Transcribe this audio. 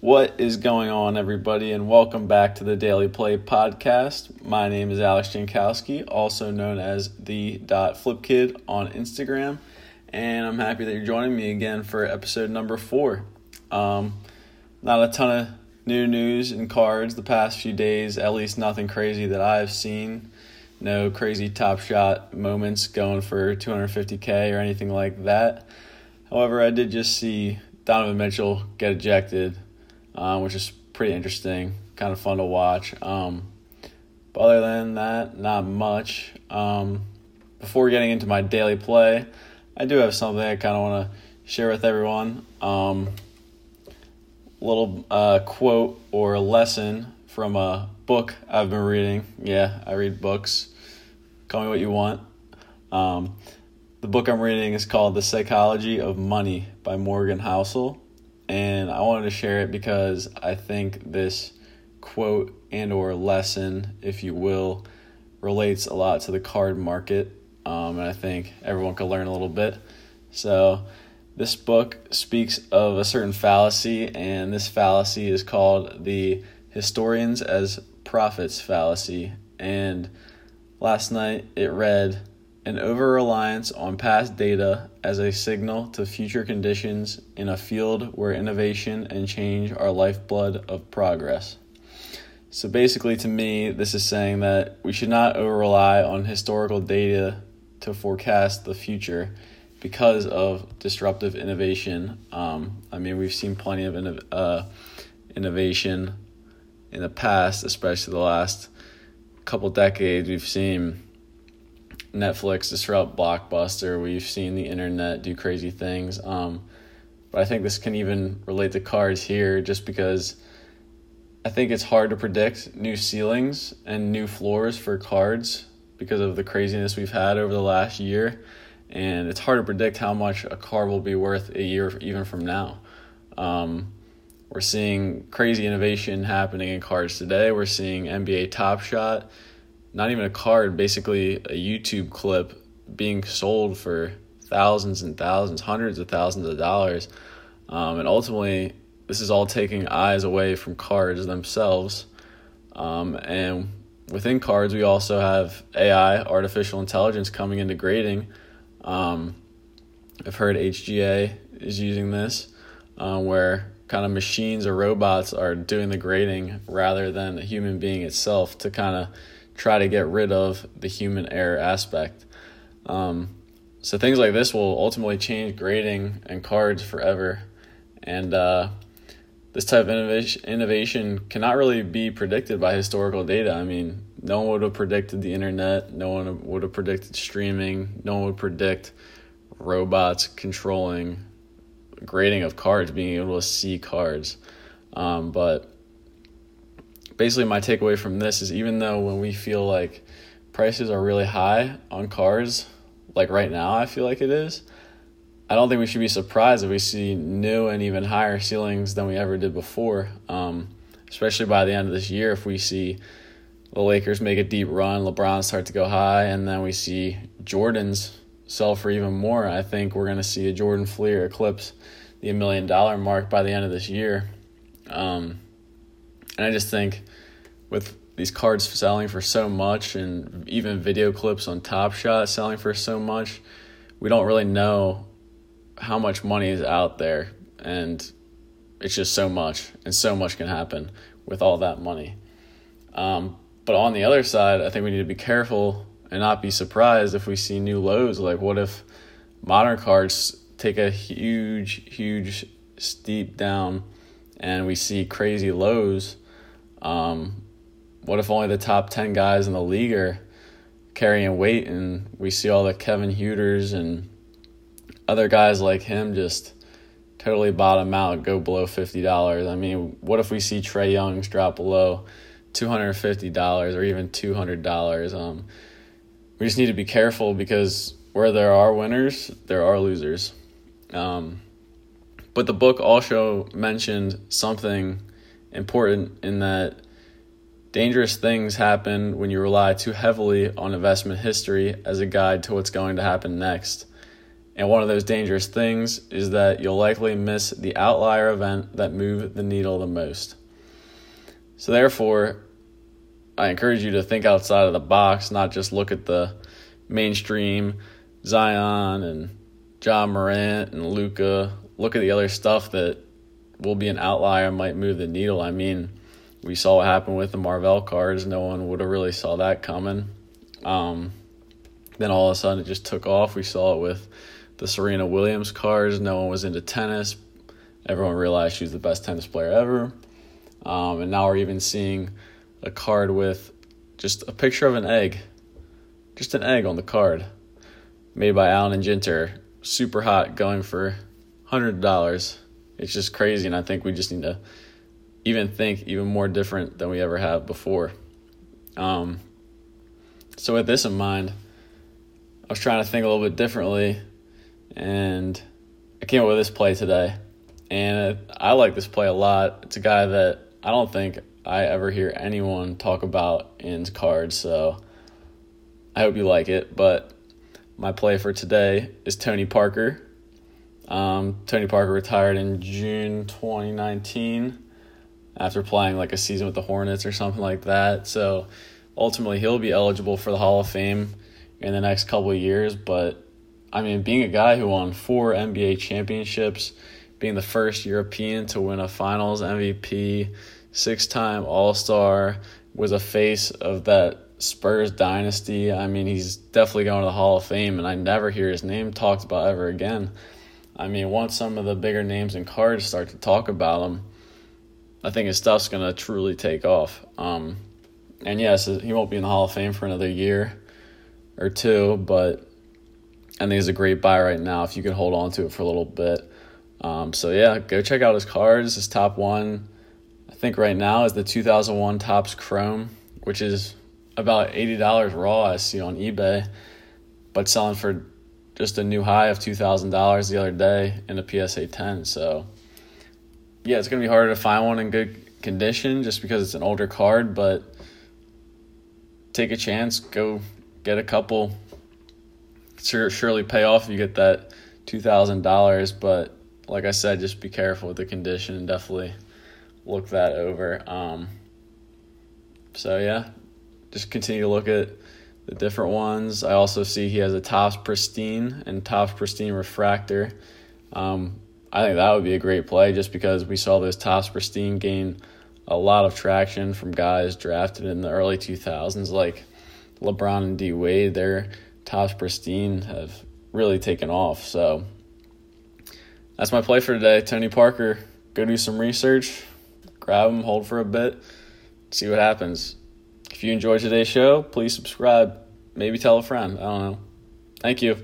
What is going on, everybody, and welcome back to the Daily Play podcast. My name is Alex Jankowski, also known as the Dot Flip Kid on Instagram, and I'm happy that you're joining me again for episode number four. Um, not a ton of new news and cards the past few days, at least nothing crazy that I've seen. No crazy top shot moments going for 250k or anything like that. However, I did just see Donovan Mitchell get ejected um, which is pretty interesting, kind of fun to watch. Um, but other than that, not much. Um, before getting into my daily play, I do have something I kind of want to share with everyone. Um, little uh, quote or lesson from a book I've been reading. Yeah, I read books. Call me what you want. Um, the book I'm reading is called The Psychology of Money by Morgan Housel and I wanted to share it because I think this quote and or lesson, if you will, relates a lot to the card market, um, and I think everyone could learn a little bit. So, this book speaks of a certain fallacy, and this fallacy is called the historians as prophets fallacy. And last night it read an over reliance on past data as a signal to future conditions in a field where innovation and change are lifeblood of progress. So basically, to me, this is saying that we should not over rely on historical data to forecast the future because of disruptive innovation. Um, I mean, we've seen plenty of inno- uh, innovation in the past, especially the last couple decades. We've seen Netflix disrupt Blockbuster. We've seen the internet do crazy things. Um, but I think this can even relate to cards here just because I think it's hard to predict new ceilings and new floors for cards because of the craziness we've had over the last year. And it's hard to predict how much a card will be worth a year even from now. Um, we're seeing crazy innovation happening in cards today. We're seeing NBA Top Shot not even a card, basically a YouTube clip being sold for thousands and thousands, hundreds of thousands of dollars. Um, and ultimately, this is all taking eyes away from cards themselves. Um, and within cards, we also have AI, artificial intelligence, coming into grading. Um, I've heard HGA is using this, uh, where kind of machines or robots are doing the grading rather than a human being itself to kind of try to get rid of the human error aspect. Um, so things like this will ultimately change grading and cards forever. And uh, this type of innovation, innovation cannot really be predicted by historical data. I mean, no one would have predicted the internet. No one would have predicted streaming. No one would predict robots controlling grading of cards, being able to see cards. Um, but basically my takeaway from this is even though when we feel like prices are really high on cars, like right now I feel like it is, I don't think we should be surprised if we see new and even higher ceilings than we ever did before. Um, especially by the end of this year, if we see the Lakers make a deep run, LeBron start to go high, and then we see Jordans sell for even more. I think we're going to see a Jordan Fleer eclipse the million dollar mark by the end of this year. Um, and I just think with these cards selling for so much and even video clips on Top Shot selling for so much, we don't really know how much money is out there. And it's just so much, and so much can happen with all that money. Um, but on the other side, I think we need to be careful and not be surprised if we see new lows. Like, what if modern cards take a huge, huge steep down and we see crazy lows? Um, what if only the top 10 guys in the league are carrying weight and we see all the Kevin Huerters and other guys like him just totally bottom out, go below $50? I mean, what if we see Trae Young's drop below $250 or even $200? Um, we just need to be careful because where there are winners, there are losers. Um, but the book also mentioned something important in that dangerous things happen when you rely too heavily on investment history as a guide to what's going to happen next. And one of those dangerous things is that you'll likely miss the outlier event that moved the needle the most. So, therefore, I encourage you to think outside of the box, not just look at the mainstream Zion and Ja Morant and Luka. Look at the other stuff that will be an outlier, might move the needle. I mean, we saw what happened with the Marvel cards. No one would have really saw that coming. Um, then all of a sudden it just took off. We saw it with the Serena Williams cards. No one was into tennis. Everyone realized she was the best tennis player ever. Um, and now we're even seeing a card with just a picture of an egg, just an egg on the card, made by Allen and Ginter. Super hot, going for hundred dollars. It's just crazy, and I think we just need to even think even more different than we ever have before. Um, so with this in mind, I was trying to think a little bit differently, and I came up with this play today. And I like this play a lot. It's a guy that I don't think I ever hear anyone talk about in cards, so I hope you like it. But my play for today is Tony Parker. Um, Tony Parker retired in June 2019 after playing like a season with the Hornets or something like that. So ultimately, he'll be eligible for the Hall of Fame in the next couple of years. But I mean, being a guy who won four NBA championships, being the first European to win a Finals MVP, six time All Star, was a face of that Spurs dynasty. I mean, he's definitely going to the Hall of Fame, and I never hear his name talked about ever again. I mean, once some of the bigger names and cards start to talk about him, I think his stuff's going to truly take off. Um, and yes, he won't be in the Hall of Fame for another year or two, but I think it's a great buy right now if you can hold on to it for a little bit. Um, so yeah, go check out his cards. His top one, I think right now is the 2001 Topps Chrome, which is about eighty dollars raw. I see on eBay, but selling for just a new high of two thousand dollars the other day in a PSA 10. So yeah, it's gonna be harder to find one in good condition just because it's an older card, but take a chance, go get a couple. Sure, surely pay off if you get that two thousand dollars, but like I said, just be careful with the condition and definitely look that over. Um, so yeah, just continue to look at the different ones. I also see he has a Topps Pristine and Topps Pristine Refractor. Um, I think that would be a great play just because we saw those Topps Pristine gain a lot of traction from guys drafted in the early 2000s like LeBron and D Wade. Their Topps Pristine have really taken off. So that's my play for today. Tony Parker, go do some research, grab him, hold for a bit, see what happens. If you enjoyed today's show, please subscribe. Maybe tell a friend. I don't know. Thank you.